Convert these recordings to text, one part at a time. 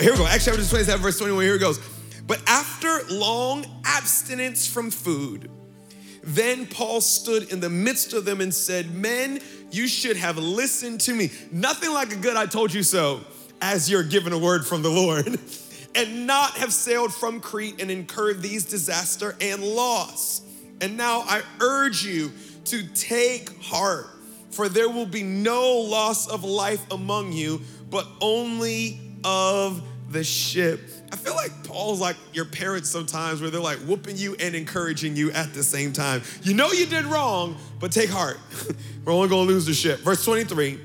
Here we go. Acts chapter 27, verse 21. Here it goes. But after long abstinence from food, then Paul stood in the midst of them and said, Men, you should have listened to me. Nothing like a good I told you so, as you're given a word from the Lord, and not have sailed from Crete and incurred these disaster and loss. And now I urge you to take heart, for there will be no loss of life among you, but only of the ship. I feel like Paul's like your parents sometimes, where they're like whooping you and encouraging you at the same time. You know you did wrong, but take heart. We're only gonna lose the ship. Verse 23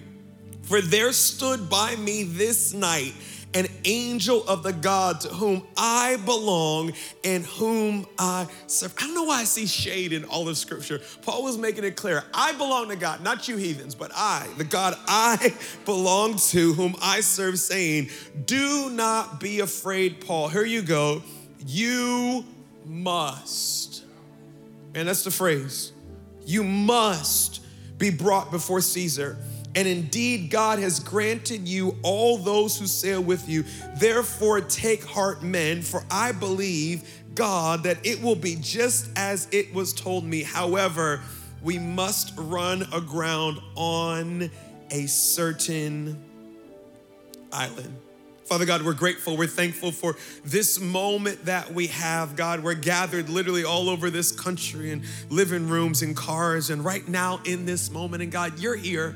For there stood by me this night an angel of the God to whom I belong and whom I serve. I don't know why I see shade in all of scripture. Paul was making it clear I belong to God, not you heathens, but I, the God I belong to, whom I serve, saying, Do not be afraid, Paul. Here you go. You must. And that's the phrase. You must be brought before Caesar. And indeed, God has granted you all those who sail with you. Therefore, take heart, men, for I believe, God, that it will be just as it was told me. However, we must run aground on a certain island. Father God, we're grateful. We're thankful for this moment that we have. God, we're gathered literally all over this country in living rooms and cars. And right now, in this moment, and God, you're here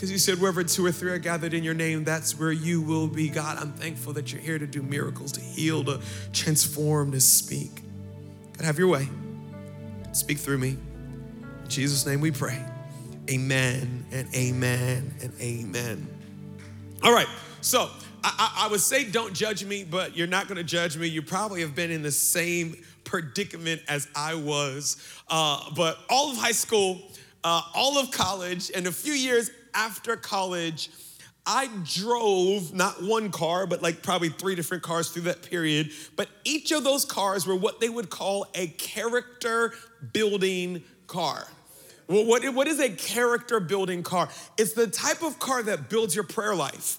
because you said, wherever two or three are gathered in your name, that's where you will be. God, I'm thankful that you're here to do miracles, to heal, to transform, to speak. God, have your way. Speak through me. In Jesus' name we pray. Amen and amen and amen. All right, so I, I, would say don't judge me, but you're not gonna judge me. You probably have been in the same predicament as I was. Uh, but all of high school, uh, all of college, and a few years after college, I drove not one car, but like probably three different cars through that period. But each of those cars were what they would call a character building car. Well, what, what is a character building car? It's the type of car that builds your prayer life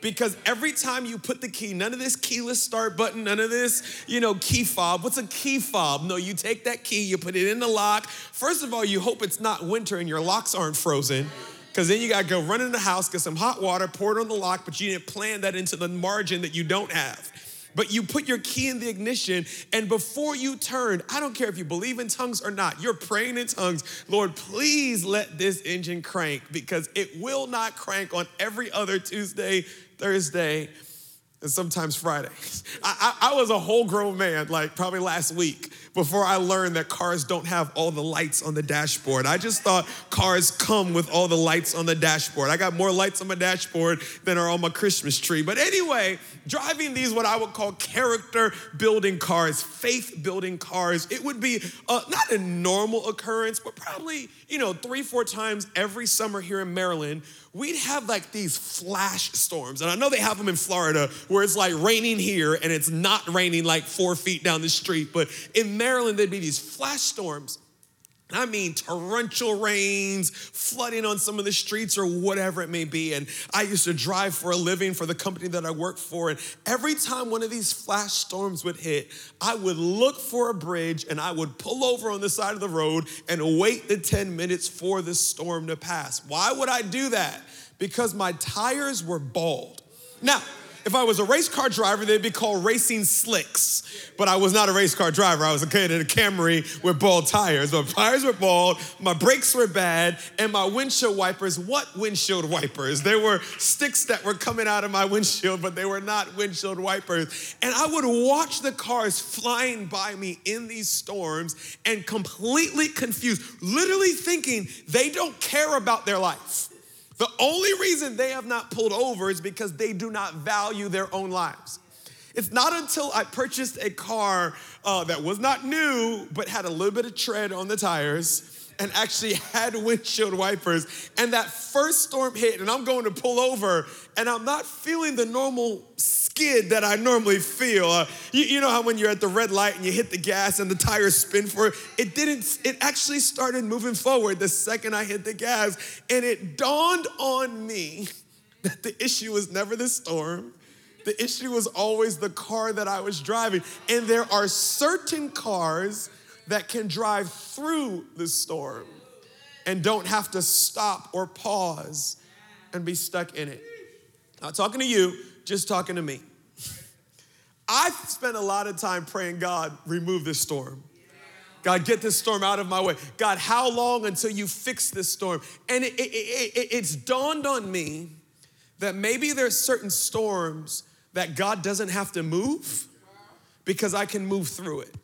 because every time you put the key, none of this keyless start button, none of this, you know, key fob. What's a key fob? No, you take that key, you put it in the lock. First of all, you hope it's not winter and your locks aren't frozen. Because then you gotta go run in the house, get some hot water, pour it on the lock, but you didn't plan that into the margin that you don't have. But you put your key in the ignition, and before you turn, I don't care if you believe in tongues or not, you're praying in tongues. Lord, please let this engine crank because it will not crank on every other Tuesday, Thursday, and sometimes Friday. I, I, I, was a whole grown man, like probably last week, before I learned that cars don't have all the lights on the dashboard. I just thought cars come with all the lights on the dashboard. I got more lights on my dashboard than are on my Christmas tree. But anyway, driving these, what I would call character building cars, faith building cars, it would be uh, not a normal occurrence, but probably, you know, three, four times every summer here in Maryland we'd have like these flash storms. And I know they have them in Florida where it's like raining here and it's not raining like four feet down the street. But in Maryland, there'd be these flash storms. I mean, torrential rains, flooding on some of the streets or whatever it may be. And I used to drive for a living for the company that I worked for. And every time one of these flash storms would hit, I would look for a bridge and I would pull over on the side of the road and wait the 10 minutes for the storm to pass. Why would I do that? Because my tires were bald. Now, if I was a race car driver, they'd be called racing slicks. But I was not a race car driver. I was a kid in a Camry with bald tires. My tires were bald, my brakes were bad, and my windshield wipers, what windshield wipers? They were sticks that were coming out of my windshield, but they were not windshield wipers. And I would watch the cars flying by me in these storms and completely confused, literally thinking they don't care about their life. The only reason they have not pulled over is because they do not value their own lives. It's not until I purchased a car uh, that was not new, but had a little bit of tread on the tires and actually had windshield wipers. And that first storm hit, and I'm going to pull over, and I'm not feeling the normal skid that I normally feel. Uh, you, you, know how when you're at the red light and you hit the gas and the tires spin for it? It didn't, it actually started moving forward the second I hit the gas. And it dawned on me that the issue was never the storm, The issue was always the car that I was driving. And there are certain cars that can drive through the storm and don't have to stop or pause and be stuck in it. Not talking to you, just talking to me. I've spent a lot of time praying, God, remove this storm. God, get this storm out of my way. God, how long until you fix this storm? And it, it, it, it's dawned on me that maybe there's certain storms that God doesn't have to move because I can move through it.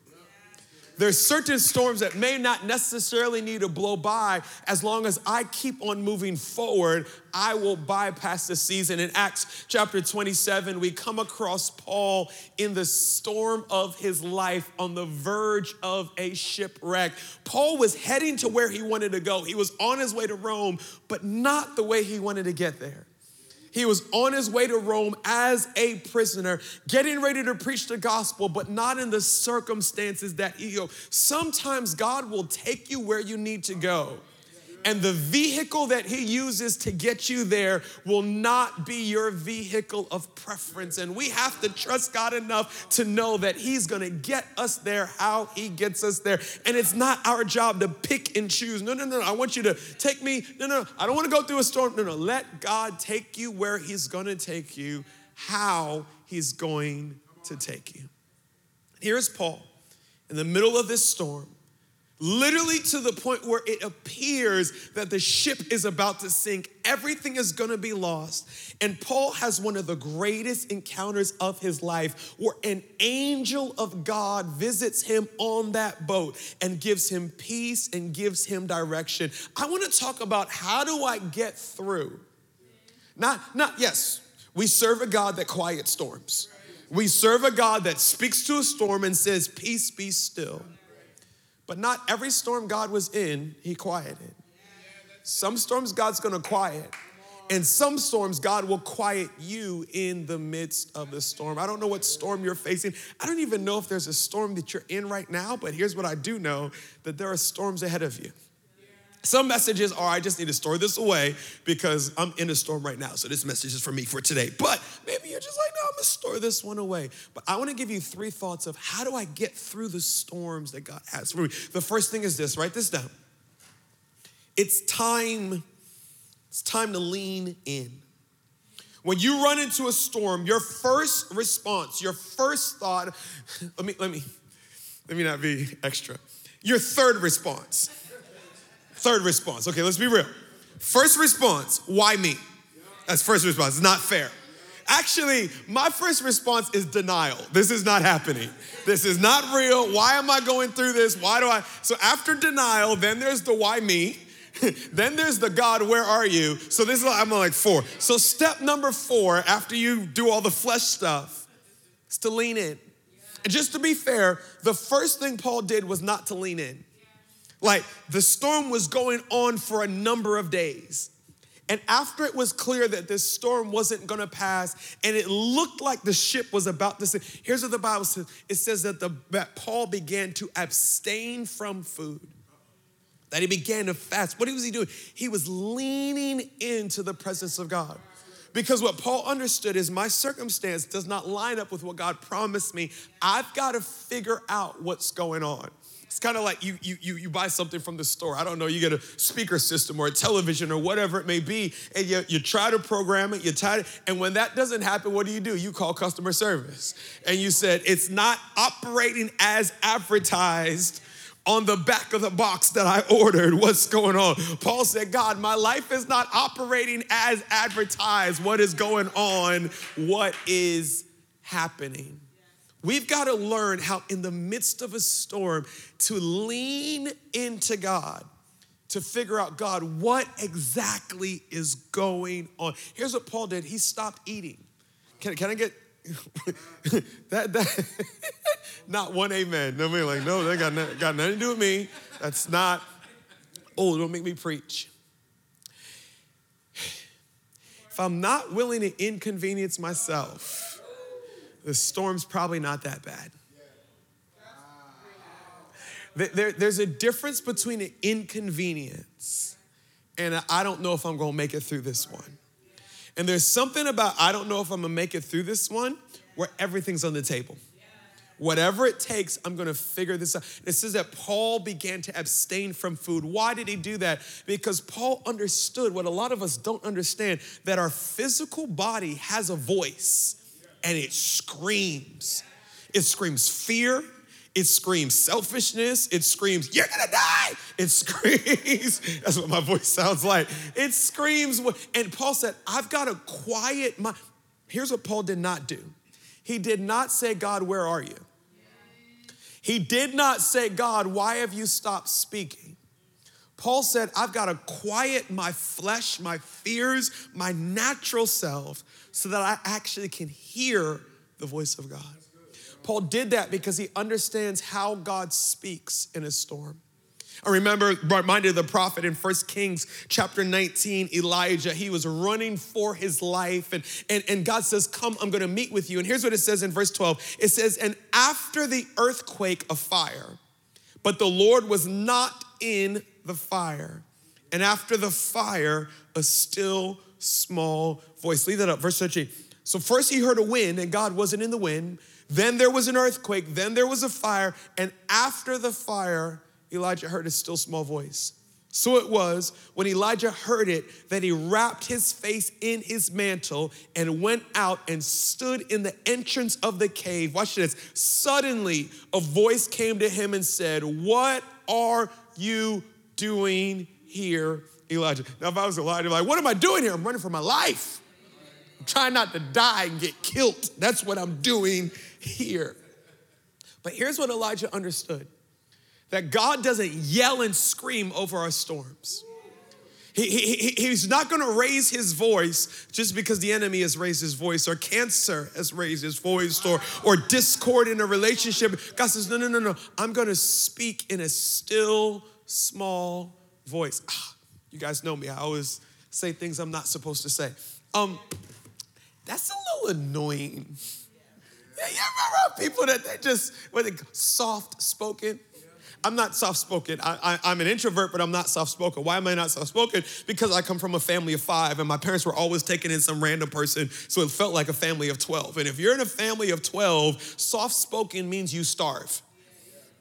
There's certain storms that may not necessarily need to blow by. As long as I keep on moving forward, I will bypass the season. In Acts chapter 27, we come across Paul in the storm of his life on the verge of a shipwreck. Paul was heading to where he wanted to go. He was on his way to Rome, but not the way he wanted to get there. He was on his way to Rome as a prisoner, getting ready to preach the gospel, but not in the circumstances that he go. Sometimes God will take you where you need to go and the vehicle that he uses to get you there will not be your vehicle of preference. And we have to trust God enough to know that he's gonna get us there how he gets us there. And it's not our job to pick and choose. No, no, no, I want you to take me. No, no, I don't wanna go through a storm. No, no, let God take you where he's gonna take you, how he's going to take you. Here's Paul in the middle of this storm Literally to the point where it appears that the ship is about to sink. Everything is gonna be lost. And Paul has one of the greatest encounters of his life where an angel of God visits him on that boat and gives him peace and gives him direction. I wanna talk about how do I get through? Not, not, yes, we serve a God that quiets storms. We serve a God that speaks to a storm and says, Peace be still. But not every storm God was in, He quieted. Some storms God's gonna quiet. And some storms, God will quiet you in the midst of the storm. I don't know what storm you're facing. I don't even know if there's a storm that you're in right now, but here's what I do know that there are storms ahead of you. Some messages are, I just need to store this away because I'm in a storm right now. So this message is for me for today. But maybe you're just like, no, I'm gonna store this one away. But I wanna give you three thoughts of how do I get through the storms that God has for me. The first thing is this write this down. It's time, it's time to lean in. When you run into a storm, your first response, your first thought, let me, let me, let me not be extra. Your third response Third response. Okay, let's be real. First response, why me? That's first response. It's not fair. Actually, my first response is denial. This is not happening. This is not real. Why am I going through this? Why do I? So after denial, then there's the why me. then there's the God, where are you? So this is I'm like four. So step number four, after you do all the flesh stuff, is to lean in. And just to be fair, the first thing Paul did was not to lean in. Like the storm was going on for a number of days. And after it was clear that this storm wasn't gonna pass and it looked like the ship was about to sink, here's what the Bible says it says that, the, that Paul began to abstain from food, that he began to fast. What was he doing? He was leaning into the presence of God. Because what Paul understood is my circumstance does not line up with what God promised me. I've got to figure out what's going on. It's kind of like you, you, you, you buy something from the store. I don't know, you get a speaker system or a television or whatever it may be, and you, you try to program it, you try to, and when that doesn't happen, what do you do? You call customer service. And you said, it's not operating as advertised on the back of the box that I ordered. What's going on? Paul said, God, my life is not operating as advertised. What is going on? What is happening? We've got to learn how, in the midst of a storm, to lean into God, to figure out, God, what exactly is going on. Here's what Paul did he stopped eating. Can, can I get that, that not one amen. Nobody like, no, that got, nothing, got nothing to do with me. That's not, oh, don't make me preach. If I'm not willing to inconvenience myself, the storm's probably not that bad. There, there's a difference between an inconvenience and I don't know if I'm gonna make it through this one. And there's something about, I don't know if I'm gonna make it through this one, where everything's on the table. Whatever it takes, I'm gonna figure this out. It says that Paul began to abstain from food. Why did he do that? Because Paul understood what a lot of us don't understand that our physical body has a voice and it screams. It screams fear, it screams selfishness. It screams, you're gonna die. It screams, that's what my voice sounds like. It screams, and Paul said, I've got to quiet my. Here's what Paul did not do he did not say, God, where are you? He did not say, God, why have you stopped speaking? Paul said, I've got to quiet my flesh, my fears, my natural self, so that I actually can hear the voice of God. Paul did that because he understands how God speaks in a storm. I remember reminded the prophet in 1 Kings chapter 19, Elijah, he was running for his life. And, and, and God says, Come, I'm gonna meet with you. And here's what it says in verse 12 it says, And after the earthquake, a fire, but the Lord was not in the fire. And after the fire, a still small voice. Leave that up, verse 13. So first he heard a wind, and God wasn't in the wind. Then there was an earthquake. Then there was a fire. And after the fire, Elijah heard a still small voice. So it was when Elijah heard it that he wrapped his face in his mantle and went out and stood in the entrance of the cave. Watch this. Suddenly, a voice came to him and said, What are you doing here, Elijah? Now, if I was Elijah, like, What am I doing here? I'm running for my life. I'm trying not to die and get killed. That's what I'm doing here. But here's what Elijah understood that God doesn't yell and scream over our storms. He, he, he's not gonna raise his voice just because the enemy has raised his voice or cancer has raised his voice or, or discord in a relationship. God says, No, no, no, no. I'm gonna speak in a still, small voice. Ah, you guys know me. I always say things I'm not supposed to say. Um, that's a little annoying. Yeah, you remember people that they just, what they soft spoken? I'm not soft spoken. I, am an introvert, but I'm not soft spoken. Why am I not soft spoken? Because I come from a family of five, and my parents were always taking in some random person, so it felt like a family of 12. And if you're in a family of 12, soft spoken means you starve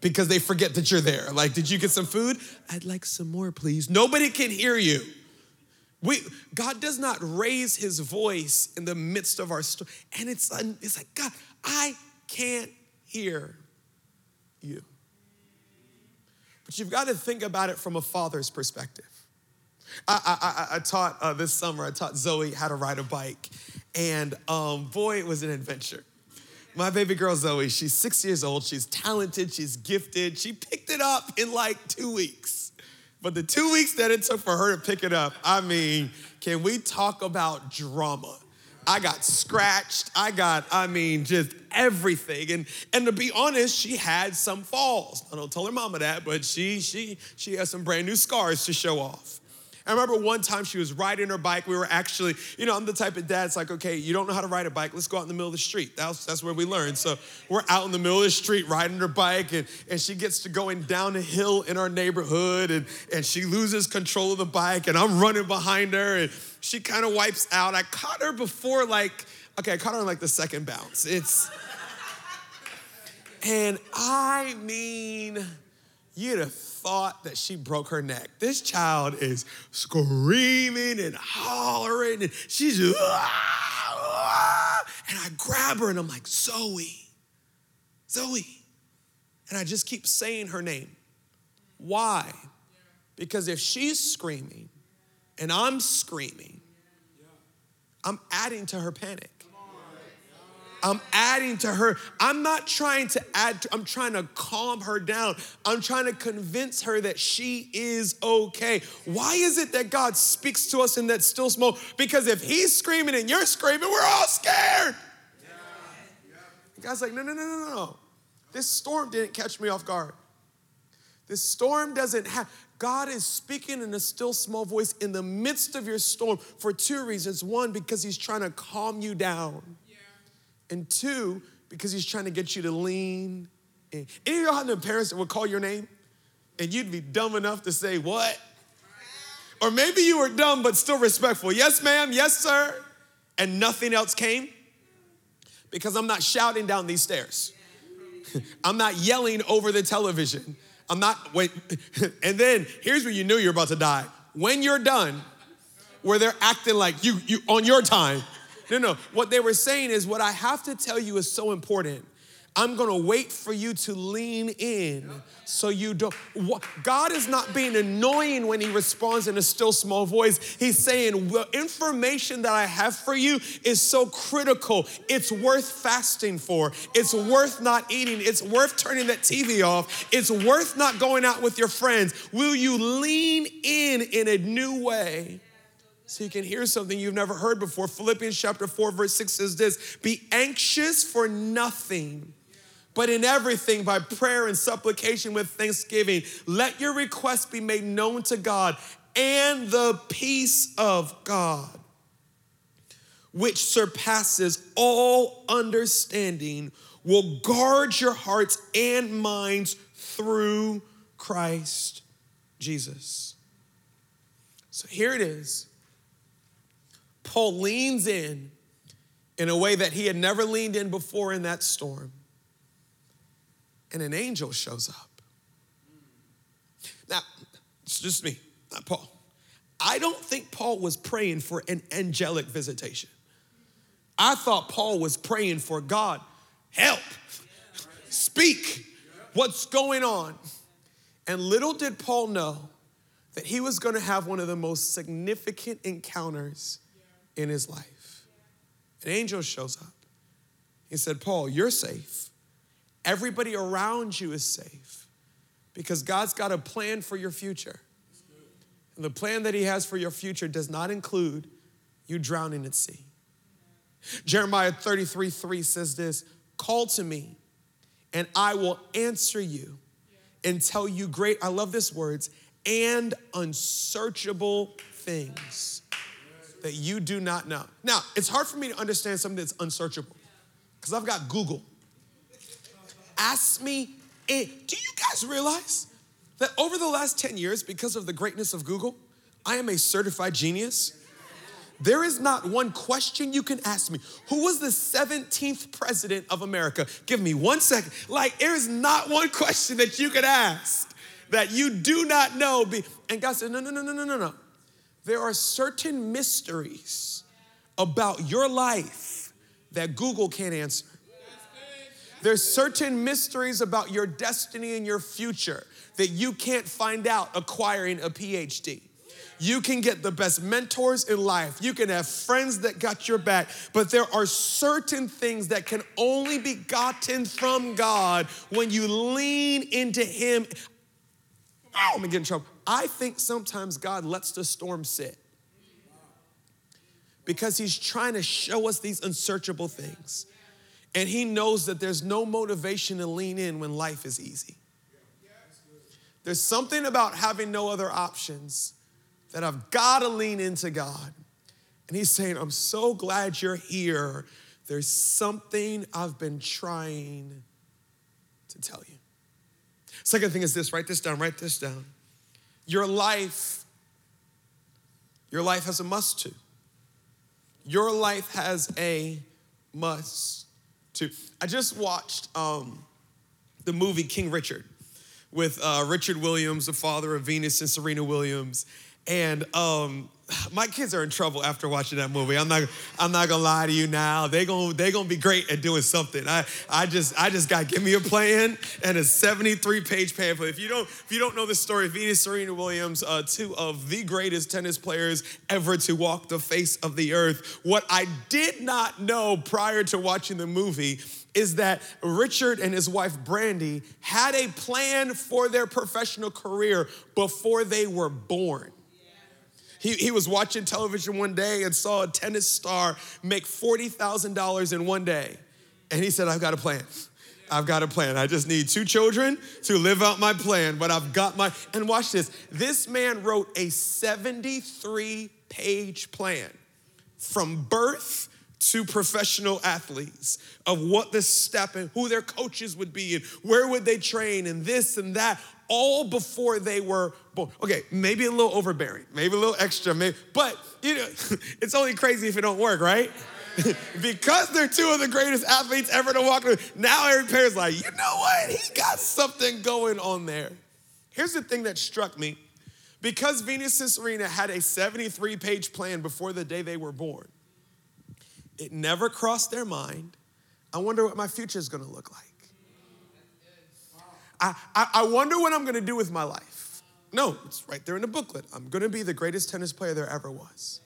because they forget that you're there. Like, did you get some food? I'd like some more, please. Nobody can hear you. We, God does not raise his voice in the midst of our story. And it's, it's like, God, I can't hear you. But you've got to think about it from a father's perspective. I, I, I taught uh, this summer, I taught Zoe how to ride a bike. And um, boy, it was an adventure. My baby girl Zoe, she's six years old. She's talented, she's gifted. She picked it up in like two weeks. But the two weeks that it took for her to pick it up, I mean, can we talk about drama? I got scratched. I got, I mean, just everything. And and to be honest, she had some falls. I don't tell her mama that, but she she she has some brand new scars to show off. I remember one time she was riding her bike. We were actually, you know, I'm the type of dad, it's like, okay, you don't know how to ride a bike. Let's go out in the middle of the street. That's, that's where we learned. So we're out in the middle of the street riding her bike, and, and she gets to going down a hill in our neighborhood, and, and she loses control of the bike, and I'm running behind her, and she kind of wipes out. I caught her before, like, okay, I caught her on like the second bounce. It's, and I mean, you'd have thought that she broke her neck. This child is screaming and hollering, and she's ah, ah. and I grab her and I'm like, Zoe, Zoe. And I just keep saying her name. Why? Because if she's screaming and I'm screaming, I'm adding to her panic. I'm adding to her. I'm not trying to add, to, I'm trying to calm her down. I'm trying to convince her that she is okay. Why is it that God speaks to us in that still small? Because if He's screaming and you're screaming, we're all scared. God's like, no, no, no, no, no. This storm didn't catch me off guard. This storm doesn't have, God is speaking in a still small voice in the midst of your storm for two reasons. One, because He's trying to calm you down. And two, because he's trying to get you to lean in. Any of y'all have parents that would call your name and you'd be dumb enough to say, What? Or maybe you were dumb but still respectful. Yes, ma'am. Yes, sir. and nothing else came? Because I'm not shouting down these stairs. I'm not yelling over the television. I'm not, wait. And then here's where you knew you're about to die. When you're done, where they're acting like you, you on your time. No, no. What they were saying is what I have to tell you is so important. I'm gonna wait for you to lean in so you don't. God is not being annoying when He responds in a still small voice. He's saying, The information that I have for you is so critical. It's worth fasting for. It's worth not eating. It's worth turning that TV off. It's worth not going out with your friends. Will you lean in in a new way? So you can hear something you've never heard before. Philippians chapter 4, verse 6 says this Be anxious for nothing but in everything, by prayer and supplication with thanksgiving, let your requests be made known to God, and the peace of God, which surpasses all understanding, will guard your hearts and minds through Christ Jesus. So here it is. Paul leans in in a way that he had never leaned in before in that storm and an angel shows up. Now, it's just me, not Paul. I don't think Paul was praying for an angelic visitation. I thought Paul was praying for God, help, speak, what's going on? And little did Paul know that he was going to have one of the most significant encounters in his life. An angel shows up. He said, Paul, you're safe. Everybody around you is safe because God's got a plan for your future. And the plan that He has for your future does not include you drowning at sea. Jeremiah 33 3 says this Call to me, and I will answer you and tell you great, I love this words, and unsearchable things that you do not know. Now, it's hard for me to understand something that's unsearchable because I've got Google. Ask me. Do you guys realize that over the last 10 years, because of the greatness of Google, I am a certified genius? There is not one question you can ask me. Who was the 17th president of America? Give me one second. Like, there is not one question that you could ask that you do not know. Be And God said, No, no, no, no, no, no, no. There are certain mysteries about your life that Google can't answer. There's certain mysteries about your destiny and your future that you can't find out acquiring a PhD. You can get the best mentors in life. You can have friends that got your back, but there are certain things that can only be gotten from God when you lean into Him. I'm gonna get in trouble. I think sometimes God lets the storm sit because He's trying to show us these unsearchable things. And he knows that there's no motivation to lean in when life is easy. There's something about having no other options that I've got to lean into God. And he's saying, I'm so glad you're here. There's something I've been trying to tell you. Second thing is this write this down, write this down. Your life, your life has a must to. Your life has a must to. I just watched um, the movie King Richard with uh, Richard Williams, the father of Venus and Serena Williams. And um, my kids are in trouble after watching that movie. I'm not, I'm not gonna lie to you now. They gonna, they gonna be great at doing something. I, I just, I just got give me a plan and a 73 page pamphlet. If you don't, if you don't know the story, Venus Serena Williams, uh, two of the greatest tennis players ever to walk the face of the earth. What I did not know prior to watching the movie is that Richard and his wife Brandy had a plan for their professional career before they were born. He, he was watching television one day and saw a tennis star make $40,000 in one day. And he said, I've got a plan. I've got a plan. I just need two children to live out my plan, but I've got my. And watch this. This man wrote a 73 page plan from birth to professional athletes of what the step and who their coaches would be and where would they train and this and that all before they were born. Okay, maybe a little overbearing, maybe a little extra, maybe, but you know, it's only crazy if it don't work, right? because they're two of the greatest athletes ever to walk. Now every parent's like, you know what? He got something going on there. Here's the thing that struck me. Because Venus and Serena had a 73 page plan before the day they were born, it never crossed their mind. I wonder what my future is gonna look like. I, I, wonder what I'm gonna do with my life. No, it's right there in the booklet. I'm gonna be the greatest tennis player there ever was.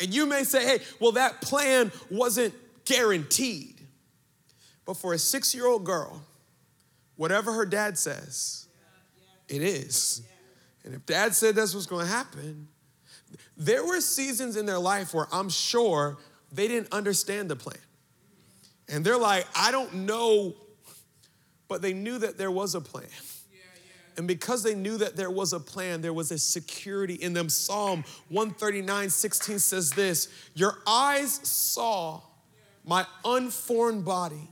And you may say, hey, well, that plan wasn't guaranteed. But for a six year old girl, whatever her dad says, it is. And if dad said that's what's going to happen, there were seasons in their life where I'm sure they didn't understand the plan. And they're like, I don't know, but they knew that there was a plan. And because they knew that there was a plan, there was a security in them. Psalm 139 16 says this Your eyes saw my unformed body.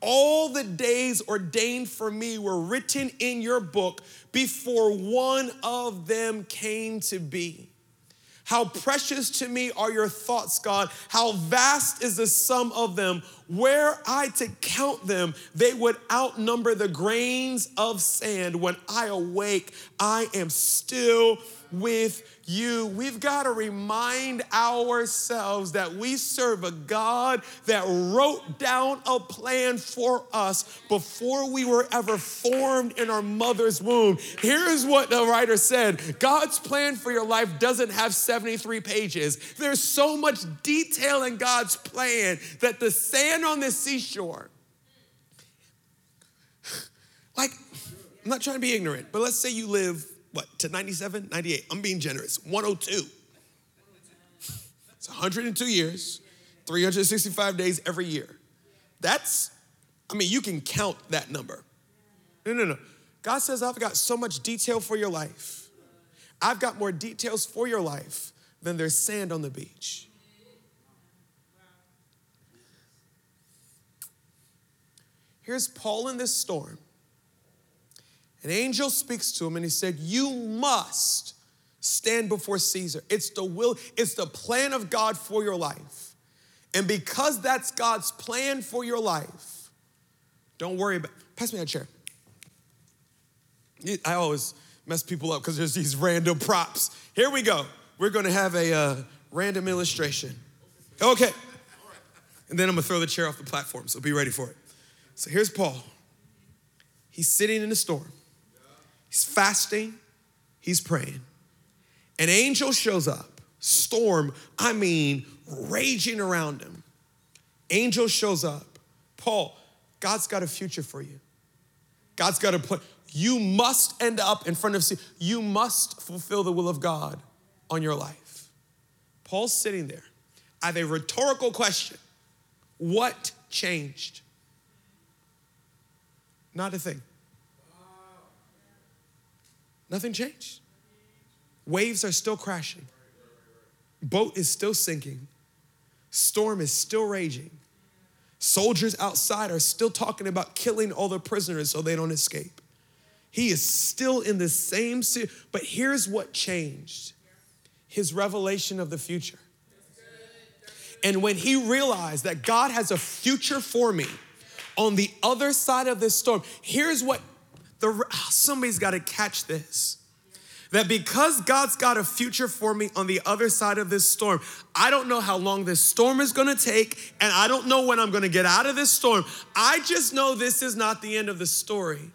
All the days ordained for me were written in your book before one of them came to be. How precious to me are your thoughts, God. How vast is the sum of them. Were I to count them, they would outnumber the grains of sand. When I awake, I am still with you. We've got to remind ourselves that we serve a God that wrote down a plan for us before we were ever formed in our mother's womb. Here's what the writer said God's plan for your life doesn't have 73 pages. There's so much detail in God's plan that the sand on the seashore, like, I'm not trying to be ignorant, but let's say you live what, to 97, 98? I'm being generous. 102. It's 102 years, 365 days every year. That's, I mean, you can count that number. No, no, no. God says, I've got so much detail for your life. I've got more details for your life than there's sand on the beach. Here's Paul in this storm. An angel speaks to him and he said, You must stand before Caesar. It's the will, it's the plan of God for your life. And because that's God's plan for your life, don't worry about pass me that chair. I always mess people up because there's these random props. Here we go. We're gonna have a uh, random illustration. Okay. And then I'm gonna throw the chair off the platform, so be ready for it. So here's Paul. He's sitting in a storm. He's fasting, he's praying. An angel shows up, storm, I mean, raging around him. Angel shows up. Paul, God's got a future for you. God's got a plan. You must end up in front of, you must fulfill the will of God on your life. Paul's sitting there. I have a rhetorical question What changed? Not a thing. Nothing changed. Waves are still crashing. Boat is still sinking. Storm is still raging. Soldiers outside are still talking about killing all the prisoners so they don't escape. He is still in the same, city. but here's what changed his revelation of the future. And when he realized that God has a future for me on the other side of this storm, here's what the, ah, somebody's got to catch this. That because God's got a future for me on the other side of this storm, I don't know how long this storm is gonna take, and I don't know when I'm gonna get out of this storm. I just know this is not the end of the story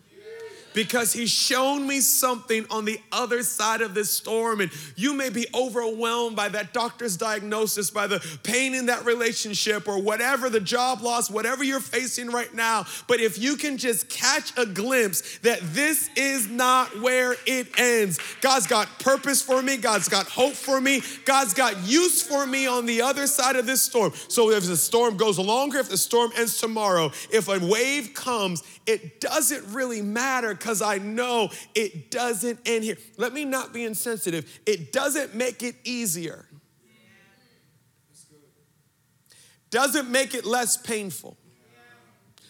because he's shown me something on the other side of this storm. And you may be overwhelmed by that doctor's diagnosis, by the pain in that relationship, or whatever the job loss, whatever you're facing right now. But if you can just catch a glimpse that this is not where it ends, God's got purpose for me, God's got hope for me, God's got use for me on the other side of this storm. So if the storm goes longer, if the storm ends tomorrow, if a wave comes, it doesn't really matter because I know it doesn't end here. Let me not be insensitive. It doesn't make it easier, doesn't make it less painful.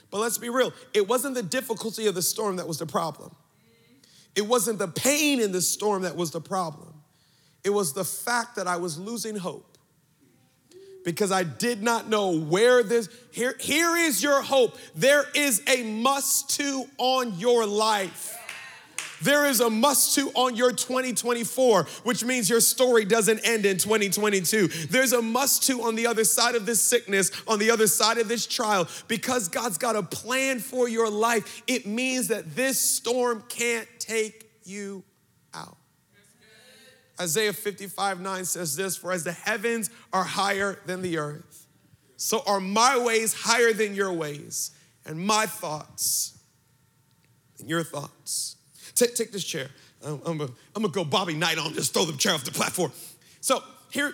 But let's be real, it wasn't the difficulty of the storm that was the problem. It wasn't the pain in the storm that was the problem, it was the fact that I was losing hope because I did not know where this. Here, here is your hope. There is a must to on your life. There is a must to on your 2024, which means your story doesn't end in 2022. There's a must to on the other side of this sickness, on the other side of this trial, because God's got a plan for your life. It means that this storm can't take you. Isaiah 55 9 says this For as the heavens are higher than the earth, so are my ways higher than your ways, and my thoughts than your thoughts. Take, take this chair. I'm, I'm, gonna, I'm go Bobby Knight on, just throw the chair off the platform. So here,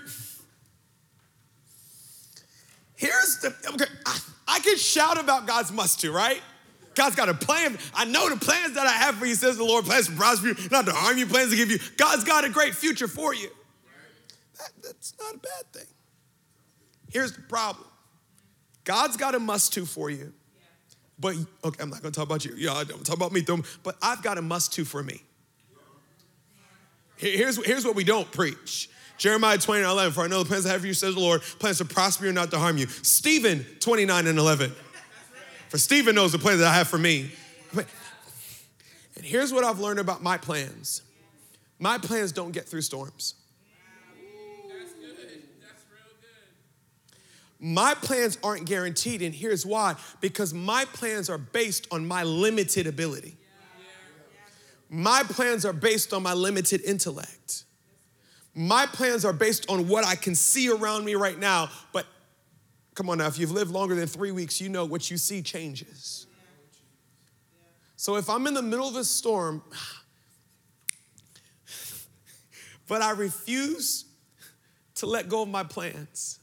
here's the, okay, I, I can shout about God's must to, right? God's got a plan. I know the plans that I have for you, says the Lord, plans to prosper you, not to harm you, plans to give you. God's got a great future for you. That, that's not a bad thing. Here's the problem God's got a must to for you. But, okay, I'm not gonna talk about you. Yeah, I'm talk about me, but I've got a must to for me. Here's, here's what we don't preach. Jeremiah 29, 11, for I know the plans I have for you, says the Lord, plans to prosper you, not to harm you. Stephen 29 and 11. For Stephen knows the plans that I have for me. And here's what I've learned about my plans my plans don't get through storms. My plans aren't guaranteed, and here's why because my plans are based on my limited ability. My plans are based on my limited intellect. My plans are based on what I can see around me right now, but Come on now, if you've lived longer than three weeks, you know what you see changes. So if I'm in the middle of a storm, but I refuse to let go of my plans,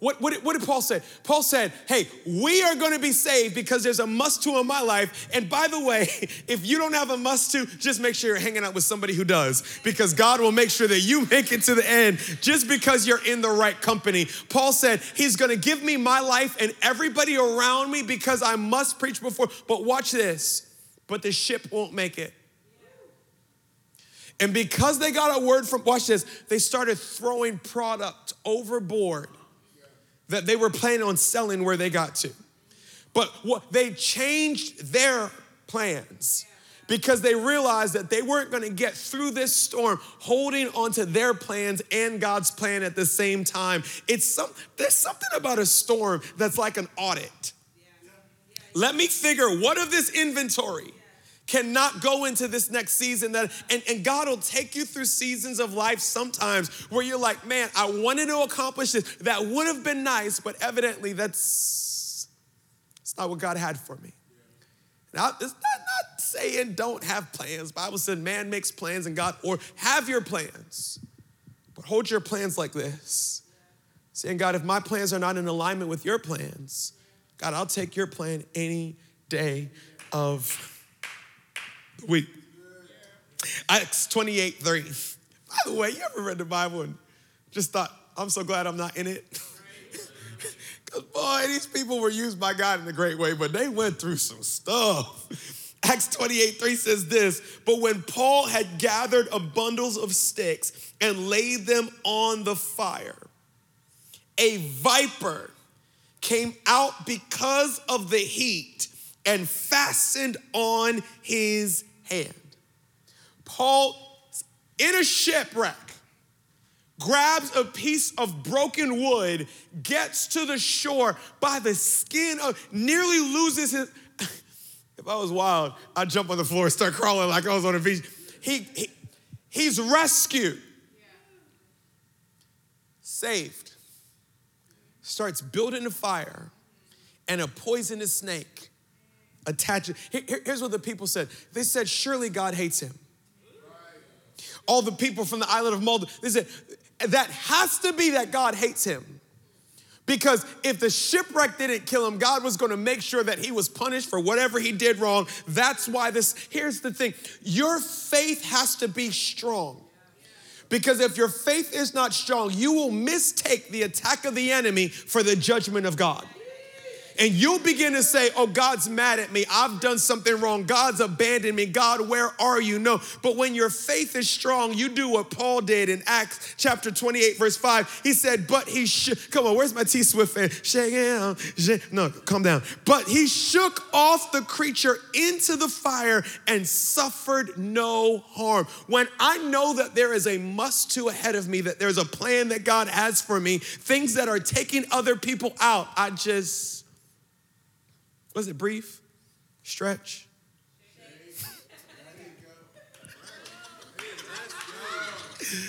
what, what, what did Paul say? Paul said, Hey, we are going to be saved because there's a must to in my life. And by the way, if you don't have a must to, just make sure you're hanging out with somebody who does because God will make sure that you make it to the end just because you're in the right company. Paul said, He's going to give me my life and everybody around me because I must preach before. But watch this, but the ship won't make it. And because they got a word from, watch this, they started throwing product overboard that they were planning on selling where they got to. But what they changed their plans because they realized that they weren't going to get through this storm holding onto their plans and God's plan at the same time. It's some there's something about a storm that's like an audit. Let me figure what of this inventory cannot go into this next season that and, and god will take you through seasons of life sometimes where you're like man i wanted to accomplish this. That would have been nice but evidently that's it's not what god had for me. Now it's not, not saying don't have plans. Bible said man makes plans and god or have your plans but hold your plans like this. Saying god if my plans are not in alignment with your plans god i'll take your plan any day of week. Acts 28 3. By the way, you ever read the Bible and just thought, I'm so glad I'm not in it? Because, boy, these people were used by God in a great way, but they went through some stuff. Acts 28 3 says this But when Paul had gathered a bundles of sticks and laid them on the fire, a viper came out because of the heat and fastened on his hand. Paul, in a shipwreck, grabs a piece of broken wood, gets to the shore by the skin of, nearly loses his. if I was wild, I'd jump on the floor and start crawling like I was on a beach. He, he he's rescued, saved, starts building a fire, and a poisonous snake attach it. Here, here's what the people said they said, Surely God hates him. All the people from the island of Malta, they said, That has to be that God hates him. Because if the shipwreck didn't kill him, God was going to make sure that he was punished for whatever he did wrong. That's why this, here's the thing your faith has to be strong. Because if your faith is not strong, you will mistake the attack of the enemy for the judgment of God. And you'll begin to say, Oh, God's mad at me. I've done something wrong. God's abandoned me. God, where are you? No. But when your faith is strong, you do what Paul did in Acts chapter 28, verse 5. He said, But he shook. Come on, where's my T Swift fan? Shake No, calm down. But he shook off the creature into the fire and suffered no harm. When I know that there is a must to ahead of me, that there's a plan that God has for me, things that are taking other people out, I just was it brief? Stretch?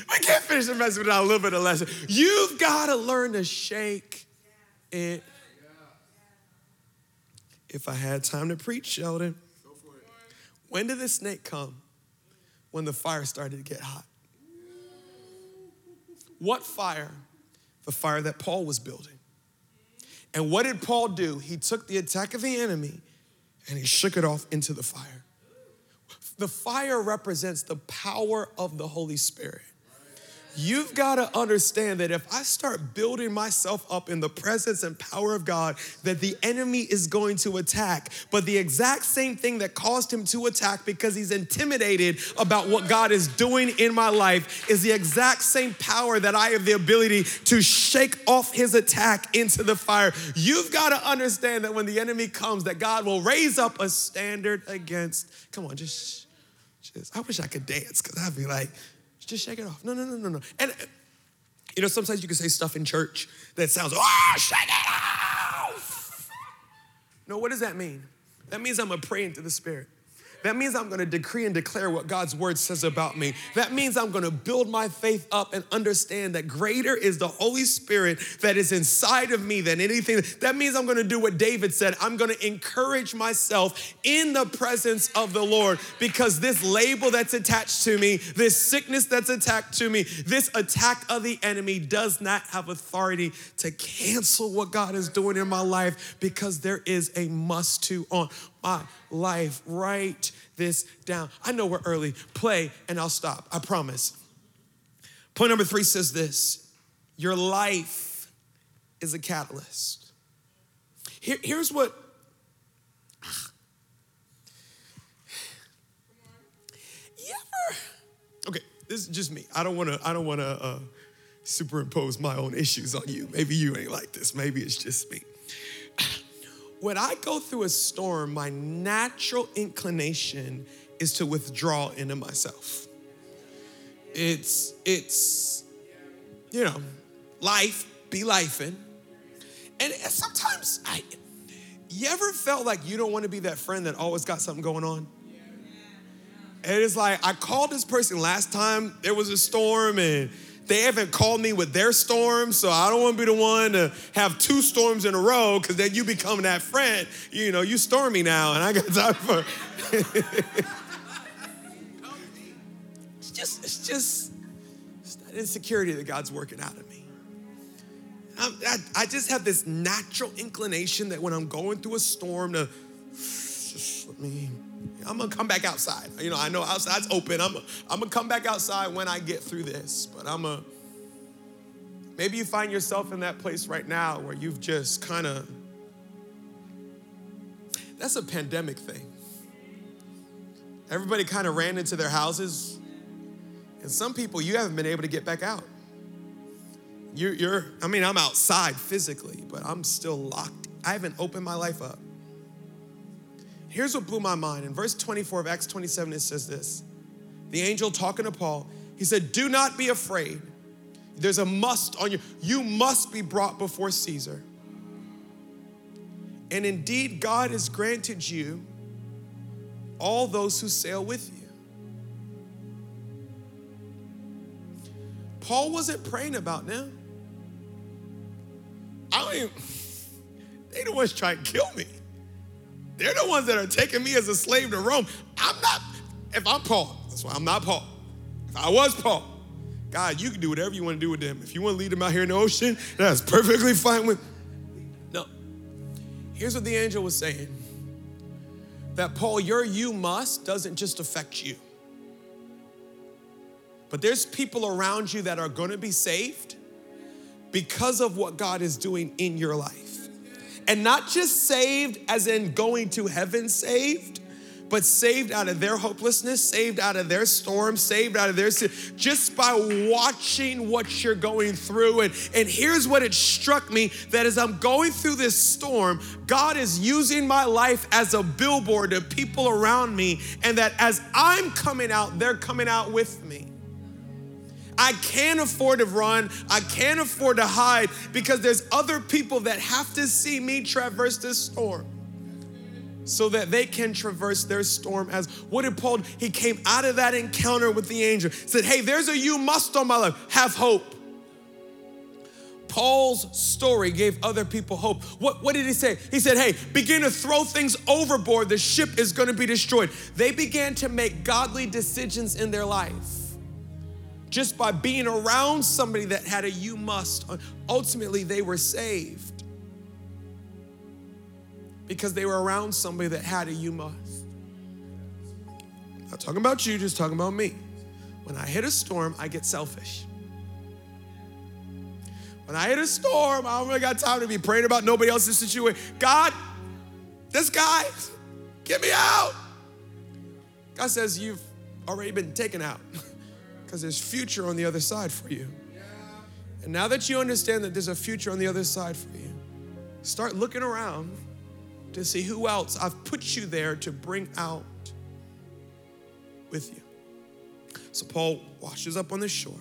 I can't finish the message without a little bit of lesson. You've got to learn to shake it. If I had time to preach, Sheldon, when did the snake come? When the fire started to get hot. What fire? The fire that Paul was building. And what did Paul do? He took the attack of the enemy and he shook it off into the fire. The fire represents the power of the Holy Spirit. You've got to understand that if I start building myself up in the presence and power of God, that the enemy is going to attack. But the exact same thing that caused him to attack because he's intimidated about what God is doing in my life is the exact same power that I have the ability to shake off his attack into the fire. You've got to understand that when the enemy comes, that God will raise up a standard against. Come on, just, just I wish I could dance because I'd be like, just shake it off. No, no, no, no, no. And uh, you know, sometimes you can say stuff in church that sounds, oh, shake it off. No, what does that mean? That means I'm a praying to the Spirit. That means I'm gonna decree and declare what God's word says about me. That means I'm gonna build my faith up and understand that greater is the Holy Spirit that is inside of me than anything. That means I'm gonna do what David said. I'm gonna encourage myself in the presence of the Lord because this label that's attached to me, this sickness that's attached to me, this attack of the enemy does not have authority to cancel what God is doing in my life because there is a must to on my life. Write this down. I know we're early. Play and I'll stop. I promise. Point number three says this Your life is a catalyst. Here, here's what. Okay, this is just me. I don't want to. I don't want to uh, superimpose my own issues on you. Maybe you ain't like this. Maybe it's just me when I go through a storm, my natural inclination is to withdraw into myself. It's, it's, you know, life be lifing. And sometimes I, you ever felt like you don't want to be that friend that always got something going on? And it's like, I called this person last time there was a storm and they haven't called me with their storm, so I don't want to be the one to have two storms in a row because then you become that friend. You know, you stormy now, and I got time for. it's just, it's just, it's that insecurity that God's working out of me. I, I just have this natural inclination that when I'm going through a storm, to just let me I'm gonna come back outside. You know, I know outside's open. I'm, I'm gonna come back outside when I get through this. But I'm a, maybe you find yourself in that place right now where you've just kind of, that's a pandemic thing. Everybody kind of ran into their houses, and some people you haven't been able to get back out. You're, you're I mean, I'm outside physically, but I'm still locked. I haven't opened my life up. Here's what blew my mind. In verse 24 of Acts 27, it says this The angel talking to Paul, he said, Do not be afraid. There's a must on you. You must be brought before Caesar. And indeed, God has granted you all those who sail with you. Paul wasn't praying about them. I even, they the ones trying to kill me. They're the ones that are taking me as a slave to Rome. I'm not, if I'm Paul, that's why I'm not Paul. If I was Paul, God, you can do whatever you want to do with them. If you want to lead them out here in the ocean, that's perfectly fine with. No. Here's what the angel was saying that Paul, your you must doesn't just affect you. But there's people around you that are going to be saved because of what God is doing in your life. And not just saved as in going to heaven saved, but saved out of their hopelessness, saved out of their storm, saved out of their sin, just by watching what you're going through. And, and here's what it struck me that as I'm going through this storm, God is using my life as a billboard to people around me, and that as I'm coming out, they're coming out with me. I can't afford to run. I can't afford to hide because there's other people that have to see me traverse this storm so that they can traverse their storm as what did Paul he came out of that encounter with the angel said hey there's a you must on my life have hope Paul's story gave other people hope. What, what did he say? He said, Hey, begin to throw things overboard. The ship is going to be destroyed. They began to make godly decisions in their life just by being around somebody that had a you must. Ultimately, they were saved because they were around somebody that had a you must. Not talking about you, just talking about me. When I hit a storm, I get selfish. When I hit a storm, I don't really got time to be praying about nobody else's situation. God, this guy, get me out. God says, You've already been taken out because there's future on the other side for you. And now that you understand that there's a future on the other side for you, start looking around to see who else I've put you there to bring out with you. So Paul washes up on the shore.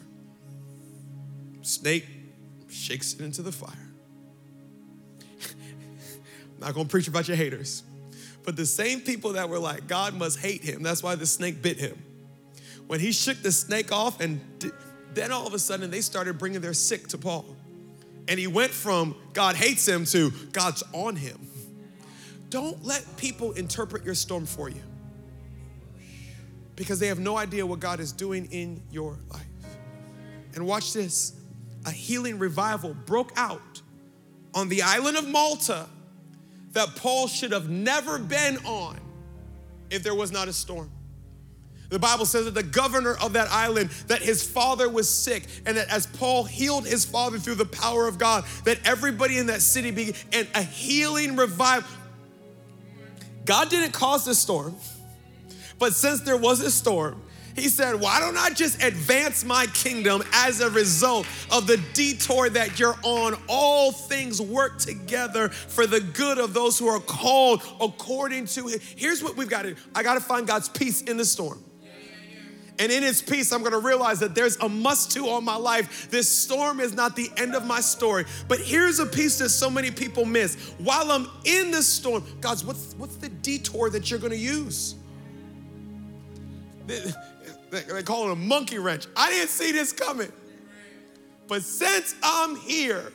Snake shakes it into the fire. I'm not gonna preach about your haters, but the same people that were like, God must hate him, that's why the snake bit him. When he shook the snake off, and then all of a sudden they started bringing their sick to Paul. And he went from God hates him to God's on him. Don't let people interpret your storm for you because they have no idea what God is doing in your life. And watch this a healing revival broke out on the island of Malta that Paul should have never been on if there was not a storm. The Bible says that the governor of that island, that his father was sick, and that as Paul healed his father through the power of God, that everybody in that city began, a healing revival. God didn't cause the storm, but since there was a storm, he said, Why don't I just advance my kingdom as a result of the detour that you're on? All things work together for the good of those who are called according to it. Here's what we've got to do I got to find God's peace in the storm. And in his peace, I'm gonna realize that there's a must to on my life. This storm is not the end of my story. But here's a piece that so many people miss. While I'm in the storm, God's what's, what's the detour that you're gonna use? They, they call it a monkey wrench. I didn't see this coming. But since I'm here,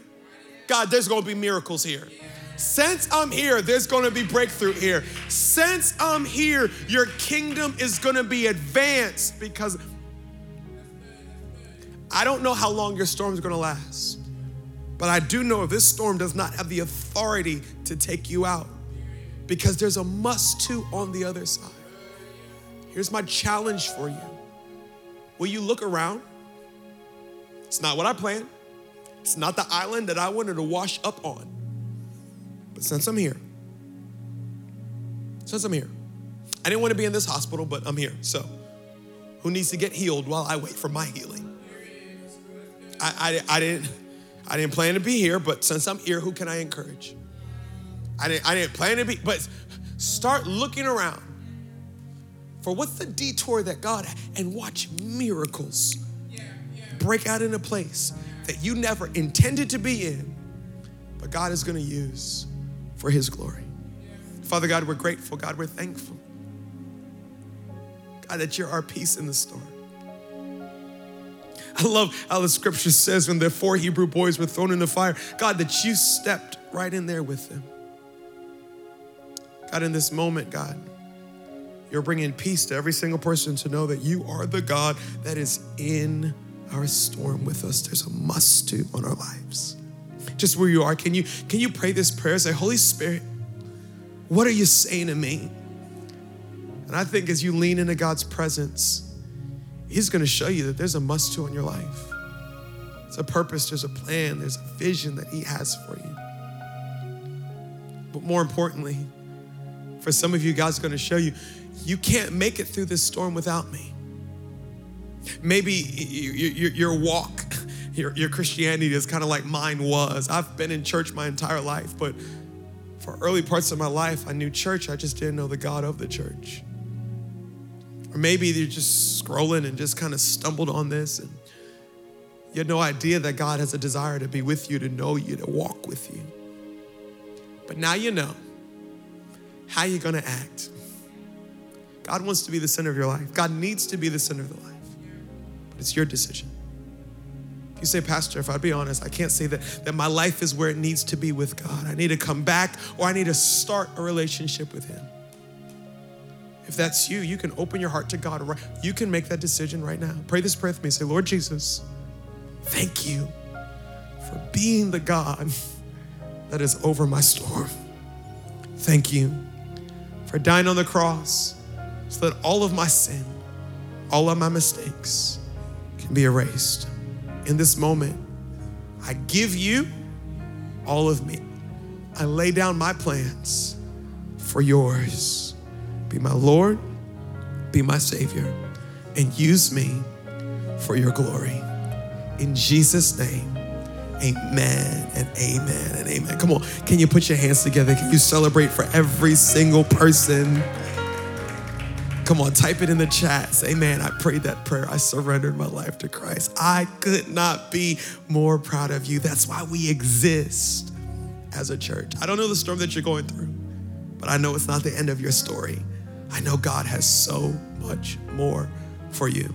God, there's gonna be miracles here. Since I'm here, there's gonna be breakthrough here. Since I'm here, your kingdom is gonna be advanced because I don't know how long your storm is gonna last, but I do know this storm does not have the authority to take you out because there's a must to on the other side. Here's my challenge for you Will you look around? It's not what I planned. It's not the island that I wanted to wash up on. But since I'm here, since I'm here, I didn't want to be in this hospital, but I'm here. So, who needs to get healed while I wait for my healing? I, I, I didn't I didn't plan to be here, but since I'm here, who can I encourage? I didn't, I didn't plan to be, but start looking around for what's the detour that God and watch miracles break out in a place that you never intended to be in, but God is going to use for His glory. Father God, we're grateful. God, we're thankful. God, that you're our peace in the storm. I love how the scripture says when the four Hebrew boys were thrown in the fire, God, that you stepped right in there with them. God, in this moment, God, you're bringing peace to every single person to know that you are the God that is in our storm with us. There's a must to on our lives just where you are, can you can you pray this prayer? Say, Holy Spirit, what are you saying to me? And I think as you lean into God's presence, He's going to show you that there's a must to in your life. It's a purpose, there's a plan, there's a vision that He has for you. But more importantly, for some of you, God's gonna show you, you can't make it through this storm without me. Maybe your walk, your, your Christianity is kind of like mine was. I've been in church my entire life, but for early parts of my life, I knew church, I just didn't know the God of the church. Or maybe you're just scrolling and just kind of stumbled on this and you had no idea that God has a desire to be with you, to know you, to walk with you. But now you know how you're going to act. God wants to be the center of your life. God needs to be the center of the life. But it's your decision. You say, Pastor, if I'd be honest, I can't say that, that my life is where it needs to be with God. I need to come back or I need to start a relationship with Him. If that's you, you can open your heart to God. You can make that decision right now. Pray this prayer with me. Say, Lord Jesus, thank you for being the God that is over my storm. Thank you for dying on the cross so that all of my sin, all of my mistakes can be erased. In this moment, I give you all of me. I lay down my plans for yours. Be my Lord, be my Savior, and use me for your glory. In Jesus' name, amen and amen and amen. Come on, can you put your hands together? Can you celebrate for every single person? Come on, type it in the chat. Say, man, I prayed that prayer. I surrendered my life to Christ. I could not be more proud of you. That's why we exist as a church. I don't know the storm that you're going through, but I know it's not the end of your story. I know God has so much more for you.